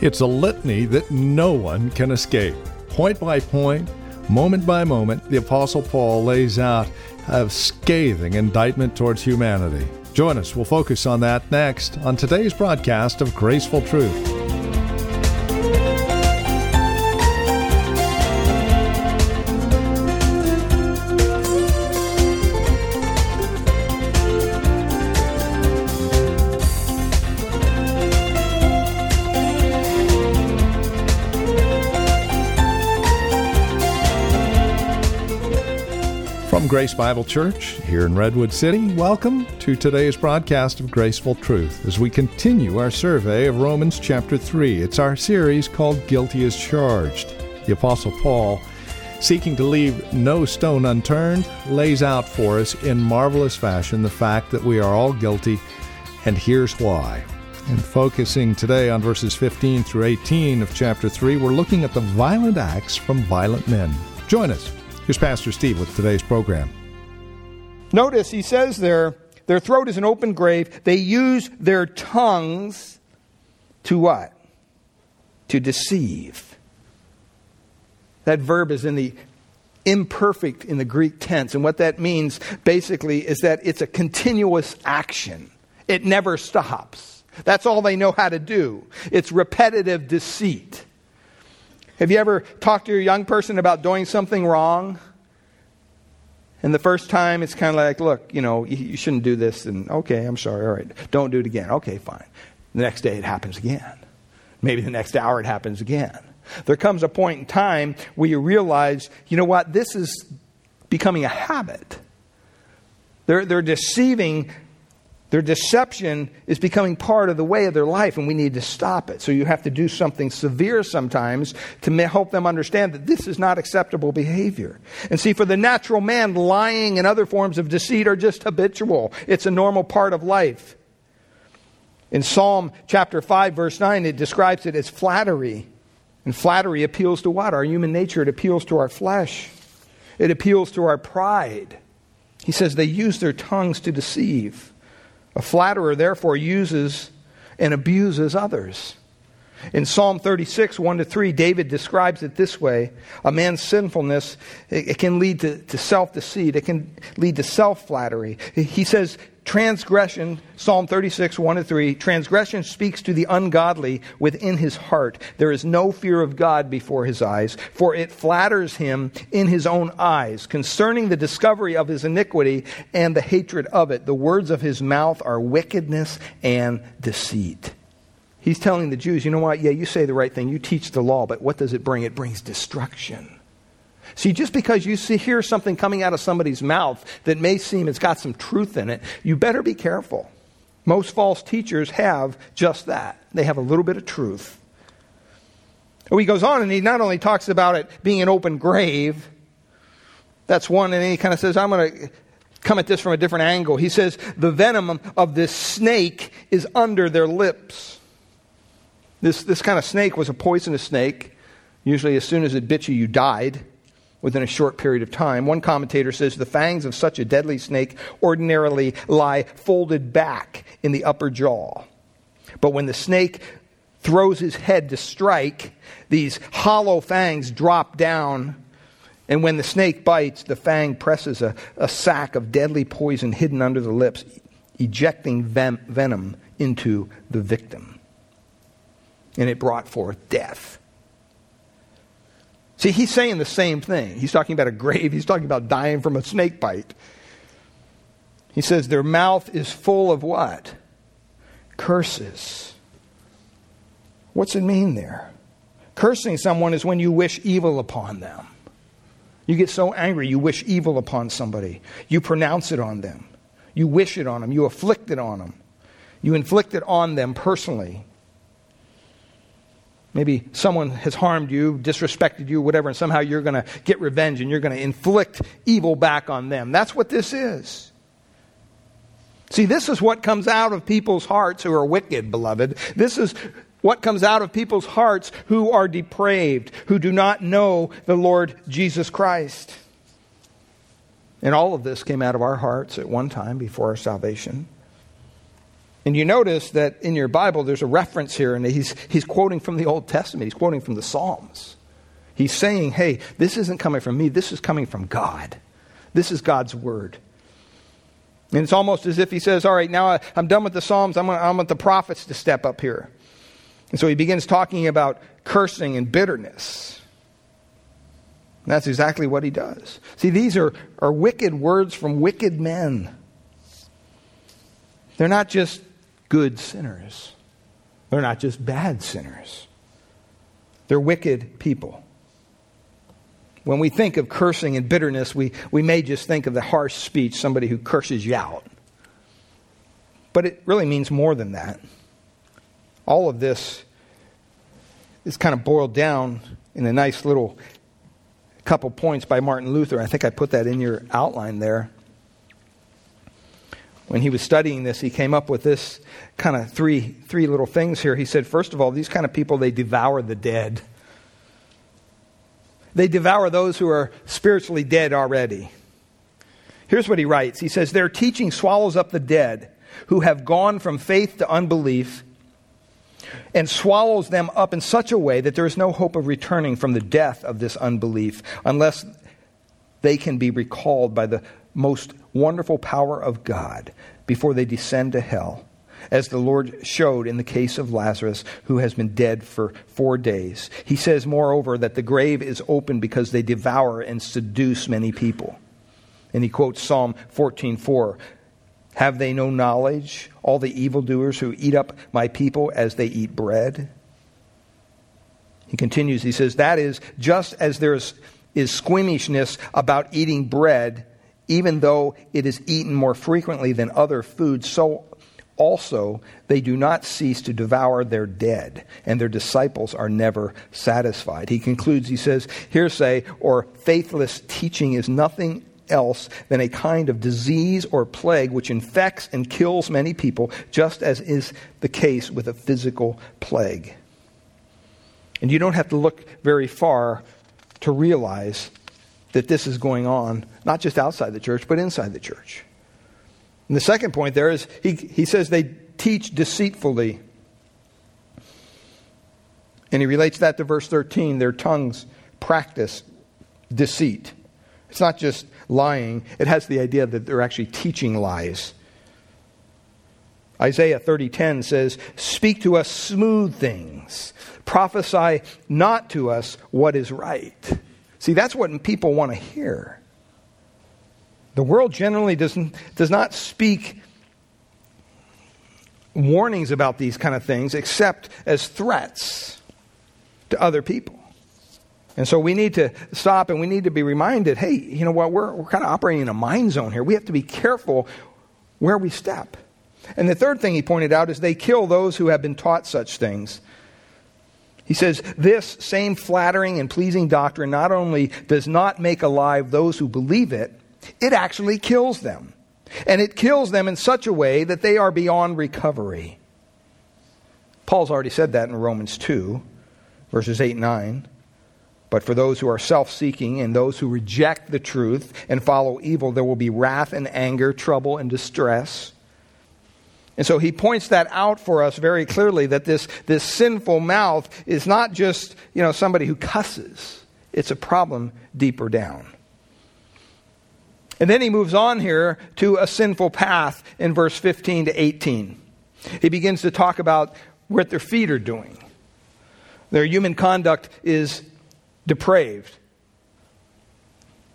It's a litany that no one can escape. Point by point, moment by moment, the Apostle Paul lays out a scathing indictment towards humanity. Join us. We'll focus on that next on today's broadcast of Graceful Truth. From Grace Bible Church here in Redwood City, welcome to today's broadcast of Graceful Truth as we continue our survey of Romans chapter 3. It's our series called Guilty as Charged. The Apostle Paul, seeking to leave no stone unturned, lays out for us in marvelous fashion the fact that we are all guilty, and here's why. And focusing today on verses 15 through 18 of chapter 3, we're looking at the violent acts from violent men. Join us Here's Pastor Steve with today's program. Notice he says there, their throat is an open grave. They use their tongues to what? To deceive. That verb is in the imperfect in the Greek tense. And what that means basically is that it's a continuous action, it never stops. That's all they know how to do. It's repetitive deceit. Have you ever talked to your young person about doing something wrong? And the first time, it's kind of like, look, you know, you, shouldn't do this. And okay, I'm sorry. All right. Don't do it again. Okay, fine. The next day, it happens again. Maybe the next hour, it happens again. There comes a point in time where you realize, you know what, this is becoming a habit. They're, they're deceiving their deception is becoming part of the way of their life, and we need to stop it. So you have to do something severe sometimes to help them understand that this is not acceptable behavior. And see, for the natural man, lying and other forms of deceit are just habitual, it's a normal part of life. In Psalm chapter 5, verse 9, it describes it as flattery. And flattery appeals to what? Our human nature. It appeals to our flesh, it appeals to our pride. He says they use their tongues to deceive. A flatterer, therefore, uses and abuses others. In Psalm 36, 1 to 3, David describes it this way A man's sinfulness, it, can lead to, to self deceit, it can lead to self flattery. He says, Transgression, Psalm 36, 1 to 3, transgression speaks to the ungodly within his heart. There is no fear of God before his eyes, for it flatters him in his own eyes. Concerning the discovery of his iniquity and the hatred of it, the words of his mouth are wickedness and deceit. He's telling the Jews, you know what? Yeah, you say the right thing. You teach the law, but what does it bring? It brings destruction. See, just because you see, hear something coming out of somebody's mouth that may seem it's got some truth in it, you better be careful. Most false teachers have just that. They have a little bit of truth. he goes on and he not only talks about it being an open grave, that's one, and he kind of says, I'm going to come at this from a different angle. He says, the venom of this snake is under their lips. This, this kind of snake was a poisonous snake. Usually, as soon as it bit you, you died within a short period of time. One commentator says the fangs of such a deadly snake ordinarily lie folded back in the upper jaw. But when the snake throws his head to strike, these hollow fangs drop down. And when the snake bites, the fang presses a, a sac of deadly poison hidden under the lips, ejecting ven- venom into the victim. And it brought forth death. See, he's saying the same thing. He's talking about a grave, he's talking about dying from a snake bite. He says their mouth is full of what? Curses. What's it mean there? Cursing someone is when you wish evil upon them. You get so angry, you wish evil upon somebody. You pronounce it on them. You wish it on them. You afflict it on them. You inflict it on them personally. Maybe someone has harmed you, disrespected you, whatever, and somehow you're going to get revenge and you're going to inflict evil back on them. That's what this is. See, this is what comes out of people's hearts who are wicked, beloved. This is what comes out of people's hearts who are depraved, who do not know the Lord Jesus Christ. And all of this came out of our hearts at one time before our salvation. And you notice that in your Bible, there's a reference here, and he's, he's quoting from the Old Testament. He's quoting from the Psalms. He's saying, hey, this isn't coming from me, this is coming from God. This is God's word. And it's almost as if he says, all right, now I'm done with the Psalms, I'm, going I want the prophets to step up here. And so he begins talking about cursing and bitterness. And that's exactly what he does. See, these are, are wicked words from wicked men. They're not just good sinners, they're not just bad sinners. They're wicked people. When we think of cursing and bitterness, we, we may just think of the harsh speech, somebody who curses you out. But it really means more than that. All of this is kind of boiled down in a nice little couple points by Martin Luther. I think I put that in your outline there. When he was studying this, he came up with this kind of three, three little things here. He said, first of all, these kind of people, they devour the dead. They devour those who are spiritually dead already. Here's what he writes He says, Their teaching swallows up the dead who have gone from faith to unbelief and swallows them up in such a way that there is no hope of returning from the death of this unbelief unless they can be recalled by the most wonderful power of God before they descend to hell as the Lord showed in the case of Lazarus, who has been dead for four days. He says, moreover, that the grave is open because they devour and seduce many people. And he quotes Psalm 14:4. Have they no knowledge, all the evildoers who eat up my people as they eat bread? He continues, he says, That is just as there is, is squeamishness about eating bread, even though it is eaten more frequently than other foods, so also, they do not cease to devour their dead, and their disciples are never satisfied. He concludes, he says, hearsay or faithless teaching is nothing else than a kind of disease or plague which infects and kills many people, just as is the case with a physical plague. And you don't have to look very far to realize that this is going on, not just outside the church, but inside the church. And the second point there is he, he says they teach deceitfully. And he relates that to verse 13 their tongues practice deceit. It's not just lying, it has the idea that they're actually teaching lies. Isaiah 30:10 says, "Speak to us smooth things. Prophesy not to us what is right." See, that's what people want to hear. The world generally doesn't, does not speak warnings about these kind of things except as threats to other people. And so we need to stop and we need to be reminded hey, you know what? We're, we're kind of operating in a mind zone here. We have to be careful where we step. And the third thing he pointed out is they kill those who have been taught such things. He says, This same flattering and pleasing doctrine not only does not make alive those who believe it, it actually kills them. And it kills them in such a way that they are beyond recovery. Paul's already said that in Romans 2, verses 8 and 9. But for those who are self seeking and those who reject the truth and follow evil, there will be wrath and anger, trouble and distress. And so he points that out for us very clearly that this, this sinful mouth is not just you know, somebody who cusses, it's a problem deeper down. And then he moves on here to a sinful path in verse 15 to 18. He begins to talk about what their feet are doing. Their human conduct is depraved.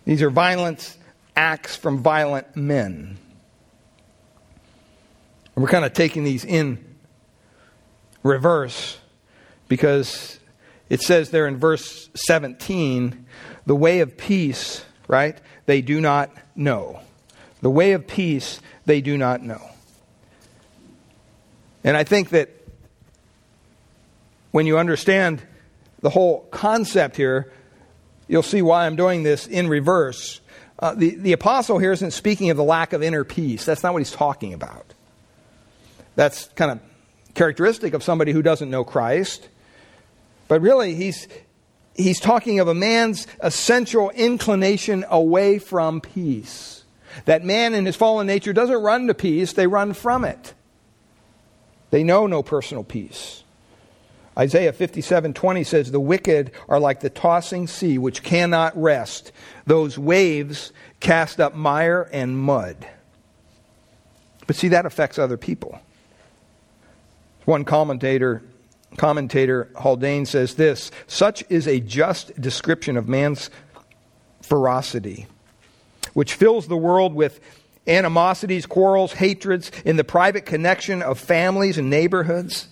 These are violent acts from violent men. And we're kind of taking these in reverse because it says there in verse 17 the way of peace, right? They do not know. The way of peace they do not know. And I think that when you understand the whole concept here, you'll see why I'm doing this in reverse. Uh, the, the apostle here isn't speaking of the lack of inner peace. That's not what he's talking about. That's kind of characteristic of somebody who doesn't know Christ. But really, he's, he's talking of a man's essential inclination away from peace. That man in his fallen nature doesn't run to peace, they run from it. They know no personal peace. Isaiah 57:20 says the wicked are like the tossing sea which cannot rest. Those waves cast up mire and mud. But see that affects other people. One commentator commentator Haldane says this, such is a just description of man's ferocity which fills the world with animosities, quarrels, hatreds, in the private connection of families and neighborhoods,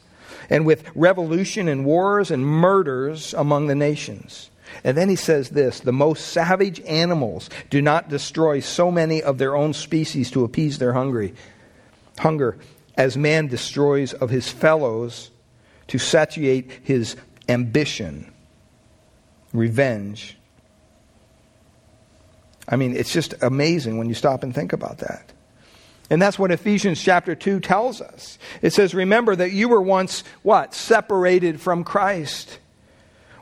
and with revolution and wars and murders among the nations. And then he says this the most savage animals do not destroy so many of their own species to appease their hungry, hunger as man destroys of his fellows to satiate his ambition, revenge, I mean, it's just amazing when you stop and think about that. And that's what Ephesians chapter 2 tells us. It says, Remember that you were once, what? Separated from Christ.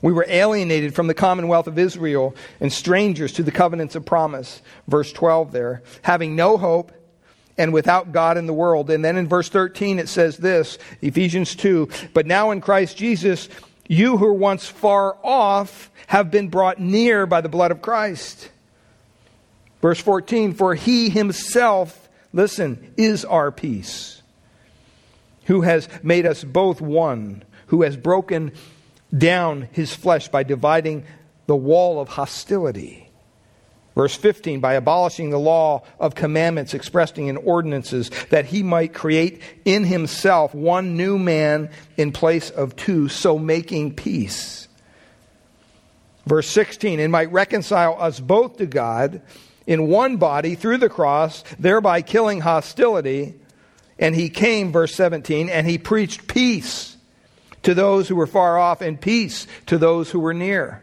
We were alienated from the commonwealth of Israel and strangers to the covenants of promise. Verse 12 there. Having no hope and without God in the world. And then in verse 13 it says this Ephesians 2 But now in Christ Jesus, you who were once far off have been brought near by the blood of Christ. Verse 14, for he himself, listen, is our peace, who has made us both one, who has broken down his flesh by dividing the wall of hostility. Verse 15, by abolishing the law of commandments expressed in ordinances, that he might create in himself one new man in place of two, so making peace. Verse 16, and might reconcile us both to God in one body through the cross, thereby killing hostility. And he came, verse 17, and he preached peace to those who were far off and peace to those who were near.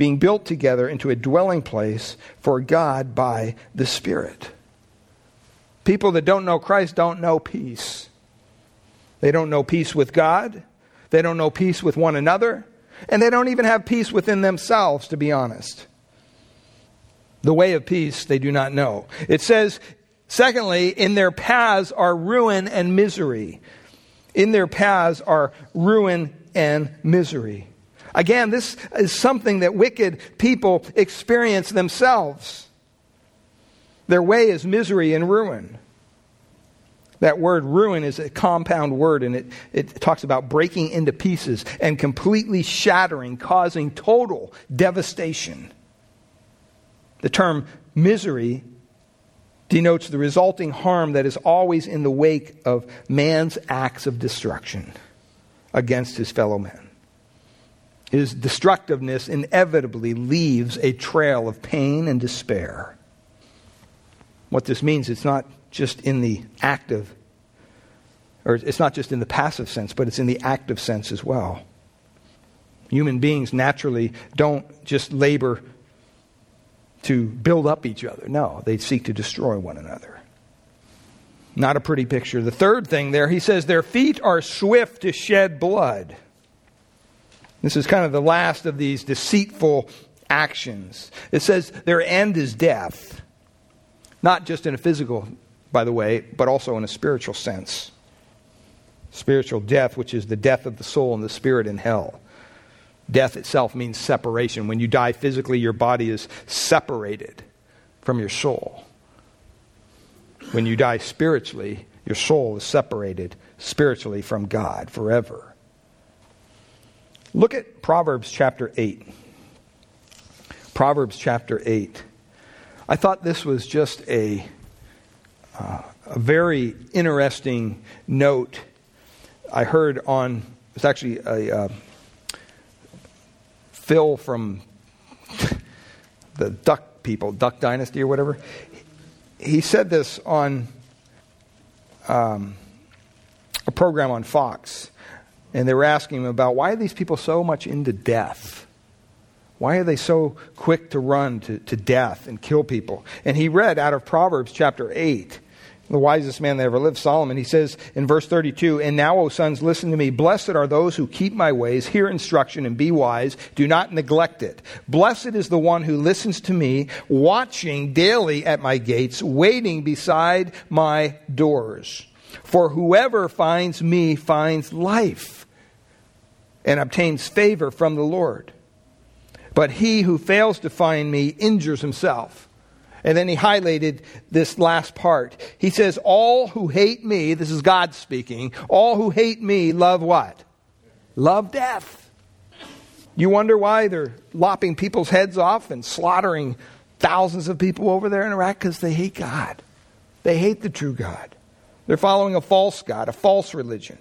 being built together into a dwelling place for God by the Spirit. People that don't know Christ don't know peace. They don't know peace with God. They don't know peace with one another. And they don't even have peace within themselves, to be honest. The way of peace they do not know. It says, secondly, in their paths are ruin and misery. In their paths are ruin and misery. Again, this is something that wicked people experience themselves. Their way is misery and ruin. That word ruin is a compound word, and it, it talks about breaking into pieces and completely shattering, causing total devastation. The term misery denotes the resulting harm that is always in the wake of man's acts of destruction against his fellow men. His destructiveness inevitably leaves a trail of pain and despair. What this means, it's not just in the active, or it's not just in the passive sense, but it's in the active sense as well. Human beings naturally don't just labor to build up each other. No, they seek to destroy one another. Not a pretty picture. The third thing there, he says, their feet are swift to shed blood. This is kind of the last of these deceitful actions. It says their end is death. Not just in a physical, by the way, but also in a spiritual sense. Spiritual death, which is the death of the soul and the spirit in hell. Death itself means separation. When you die physically, your body is separated from your soul. When you die spiritually, your soul is separated spiritually from God forever. Look at Proverbs chapter 8. Proverbs chapter 8. I thought this was just a, uh, a very interesting note I heard on, it's actually a uh, Phil from the Duck people, Duck Dynasty or whatever. He said this on, um, a program on Fox, and they were asking him about why are these people so much into death? Why are they so quick to run to, to death and kill people? And he read out of Proverbs chapter 8 the wisest man that ever lived, Solomon, he says in verse 32, And now, O sons, listen to me. Blessed are those who keep my ways, hear instruction, and be wise. Do not neglect it. Blessed is the one who listens to me, watching daily at my gates, waiting beside my doors. For whoever finds me finds life and obtains favor from the Lord. But he who fails to find me injures himself. And then he highlighted this last part. He says, All who hate me, this is God speaking, all who hate me love what? Love death. You wonder why they're lopping people's heads off and slaughtering thousands of people over there in Iraq? Because they hate God. They hate the true God. They're following a false God, a false religion.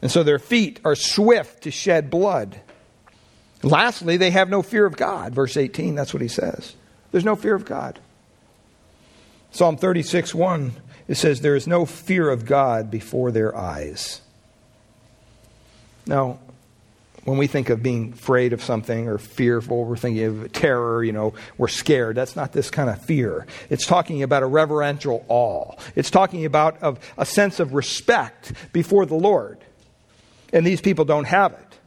And so their feet are swift to shed blood. Lastly, they have no fear of God. Verse 18, that's what he says. There's no fear of God. Psalm 36 1, it says, There is no fear of God before their eyes. Now, when we think of being afraid of something or fearful, we're thinking of terror, you know, we're scared. That's not this kind of fear. It's talking about a reverential awe. It's talking about of a sense of respect before the Lord. And these people don't have it.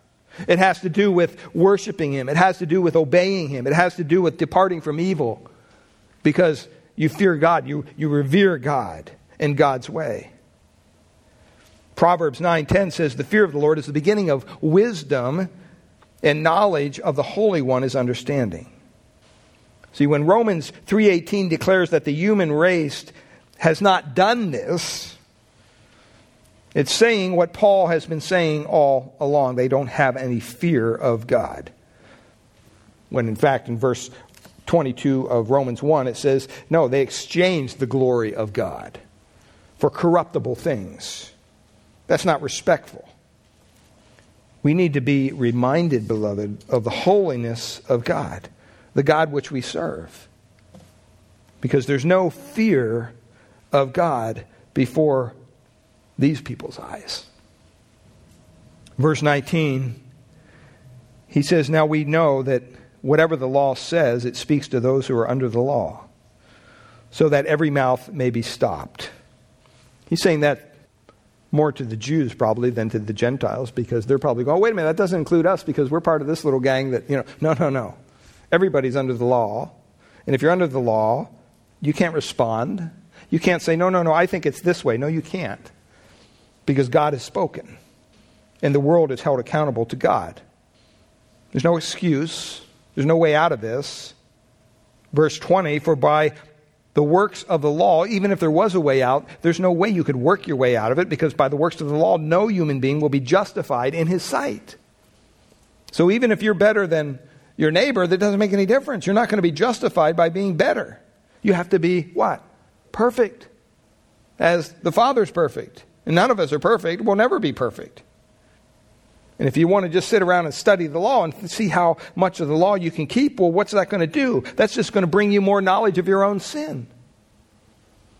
It has to do with worshiping Him. It has to do with obeying Him. It has to do with departing from evil because you fear God. You, you revere God in God's way. Proverbs 9:10 says the fear of the Lord is the beginning of wisdom and knowledge of the Holy One is understanding. See when Romans 3:18 declares that the human race has not done this, it's saying what Paul has been saying all along. They don't have any fear of God. When in fact, in verse 22 of Romans 1, it says, no, they exchanged the glory of God for corruptible things. That's not respectful. We need to be reminded, beloved, of the holiness of God, the God which we serve. Because there's no fear of God before these people's eyes. Verse 19, he says, Now we know that whatever the law says, it speaks to those who are under the law, so that every mouth may be stopped. He's saying that more to the Jews probably than to the Gentiles because they're probably going, oh, wait a minute, that doesn't include us because we're part of this little gang that, you know, no, no, no. Everybody's under the law. And if you're under the law, you can't respond. You can't say, no, no, no, I think it's this way. No, you can't because God has spoken, and the world is held accountable to God. There's no excuse, there's no way out of this. Verse 20 For by the works of the law, even if there was a way out, there's no way you could work your way out of it because by the works of the law, no human being will be justified in his sight. So even if you're better than your neighbor, that doesn't make any difference. You're not going to be justified by being better. You have to be what? Perfect. As the Father's perfect. And none of us are perfect. We'll never be perfect. And if you want to just sit around and study the law and see how much of the law you can keep, well, what's that going to do? That's just going to bring you more knowledge of your own sin.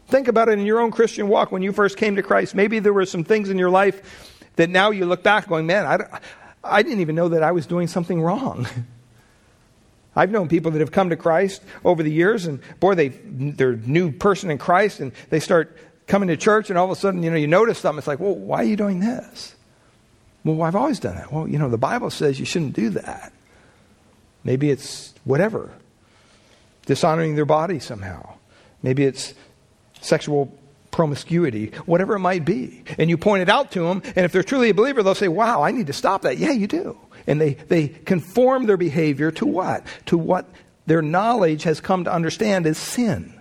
Think about it in your own Christian walk when you first came to Christ. Maybe there were some things in your life that now you look back going, man, I, I didn't even know that I was doing something wrong. I've known people that have come to Christ over the years, and boy, they, they're a new person in Christ, and they start coming to church and all of a sudden, you know, you notice something. It's like, well, why are you doing this? Well, I've always done it. Well, you know, the Bible says you shouldn't do that. Maybe it's whatever. Dishonoring their body somehow. Maybe it's sexual promiscuity, whatever it might be. And you point it out to them, and if they're truly a believer, they'll say, Wow, I need to stop that. Yeah, you do. And they, they conform their behavior to what? To what their knowledge has come to understand as sin.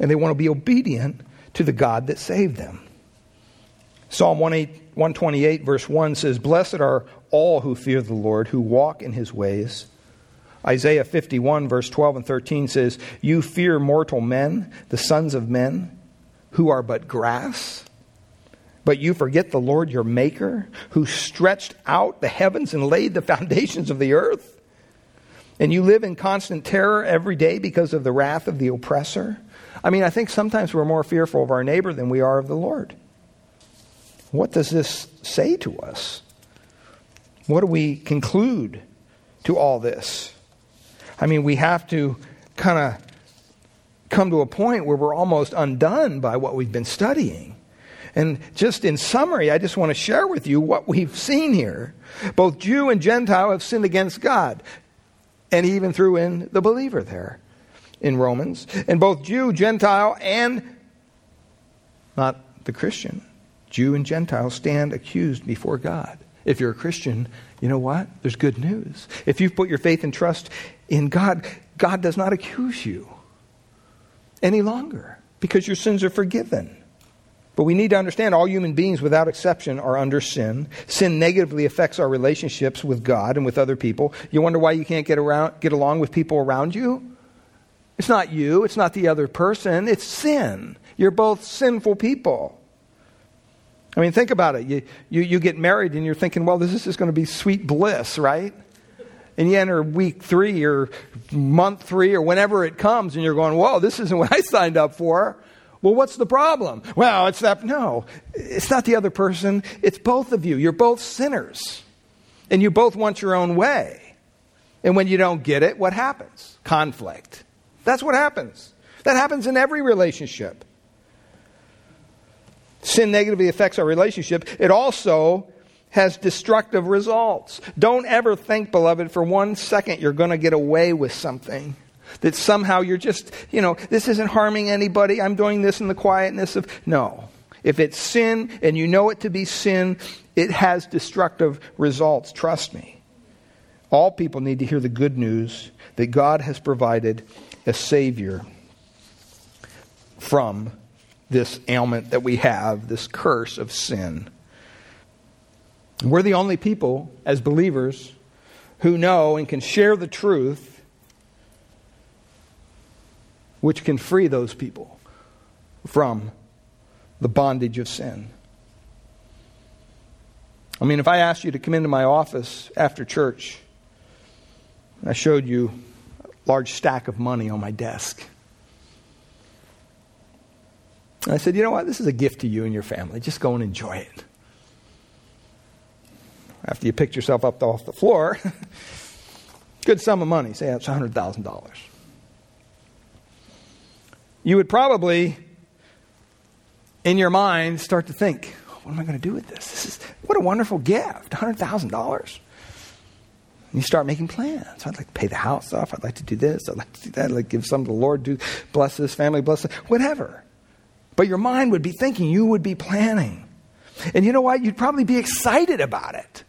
And they want to be obedient to the God that saved them. Psalm 128, verse 1 says, Blessed are all who fear the Lord, who walk in his ways. Isaiah 51, verse 12 and 13 says, You fear mortal men, the sons of men, who are but grass. But you forget the Lord your Maker, who stretched out the heavens and laid the foundations of the earth. And you live in constant terror every day because of the wrath of the oppressor. I mean, I think sometimes we're more fearful of our neighbor than we are of the Lord. What does this say to us? What do we conclude to all this? I mean, we have to kind of come to a point where we're almost undone by what we've been studying. And just in summary, I just want to share with you what we've seen here. Both Jew and Gentile have sinned against God. And he even threw in the believer there in Romans. And both Jew, Gentile, and not the Christian, Jew and Gentile stand accused before God. If you're a Christian, you know what? There's good news. If you've put your faith and trust in God, God does not accuse you any longer because your sins are forgiven. But we need to understand all human beings, without exception, are under sin. Sin negatively affects our relationships with God and with other people. You wonder why you can't get, around, get along with people around you? It's not you, it's not the other person, it's sin. You're both sinful people. I mean, think about it. You, you, you get married and you're thinking, well, this is just going to be sweet bliss, right? And you enter week three or month three or whenever it comes and you're going, whoa, this isn't what I signed up for. Well, what's the problem? Well, it's that. No, it's not the other person. It's both of you. You're both sinners. And you both want your own way. And when you don't get it, what happens? Conflict. That's what happens. That happens in every relationship. Sin negatively affects our relationship. It also has destructive results. Don't ever think, beloved, for one second you're going to get away with something. That somehow you're just, you know, this isn't harming anybody. I'm doing this in the quietness of. No. If it's sin and you know it to be sin, it has destructive results. Trust me. All people need to hear the good news that God has provided a Savior from this ailment that we have, this curse of sin. We're the only people, as believers, who know and can share the truth which can free those people from the bondage of sin. I mean, if I asked you to come into my office after church, I showed you a large stack of money on my desk. And I said, you know what? This is a gift to you and your family. Just go and enjoy it. After you picked yourself up off the floor, good sum of money, say that's $100,000. You would probably, in your mind, start to think, what am I going to do with this? This is what a wonderful gift, $100,000. You start making plans. I'd like to pay the house off. I'd like to do this. I'd like to do that. I'd like to give some to the Lord. Do bless this family. Bless it. Whatever. But your mind would be thinking, you would be planning. And you know what? You'd probably be excited about it.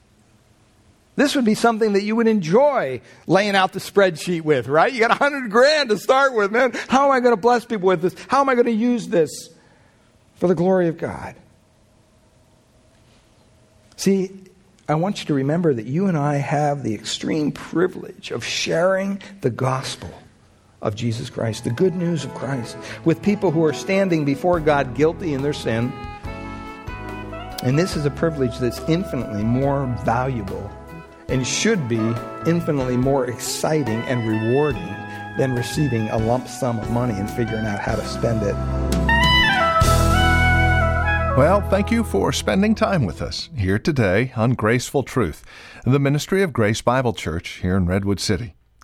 This would be something that you would enjoy laying out the spreadsheet with, right? You got a hundred grand to start with, man. How am I going to bless people with this? How am I going to use this for the glory of God? See, I want you to remember that you and I have the extreme privilege of sharing the gospel of Jesus Christ, the good news of Christ, with people who are standing before God guilty in their sin. And this is a privilege that's infinitely more valuable and should be infinitely more exciting and rewarding than receiving a lump sum of money and figuring out how to spend it. Well, thank you for spending time with us here today on Graceful Truth, the ministry of Grace Bible Church here in Redwood City.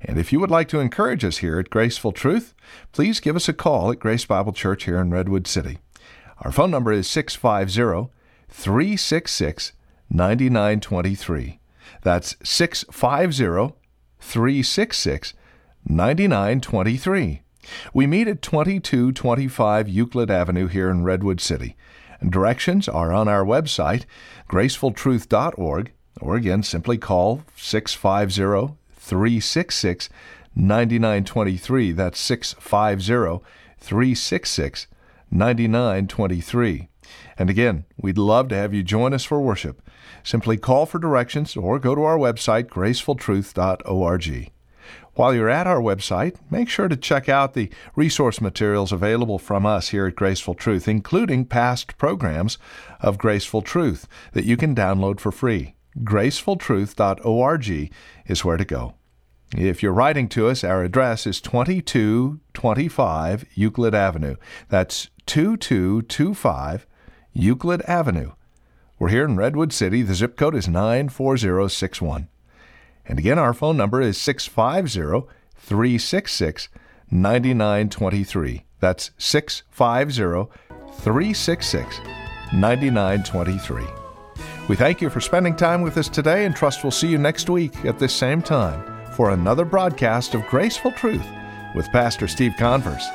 And if you would like to encourage us here at Graceful Truth, please give us a call at Grace Bible Church here in Redwood City. Our phone number is 650 366 9923. That's 650 366 9923. We meet at 2225 Euclid Avenue here in Redwood City. Directions are on our website, gracefultruth.org, or again, simply call 650 366 9923. That's 650 366 9923. And again, we'd love to have you join us for worship. Simply call for directions or go to our website, gracefultruth.org. While you're at our website, make sure to check out the resource materials available from us here at Graceful Truth, including past programs of Graceful Truth that you can download for free. gracefultruth.org is where to go. If you're writing to us, our address is 2225 Euclid Avenue. That's 2225 Euclid Avenue. We're here in Redwood City. The zip code is 94061. And again, our phone number is 650 366 9923. That's 650 366 9923. We thank you for spending time with us today and trust we'll see you next week at this same time for another broadcast of Graceful Truth with Pastor Steve Converse.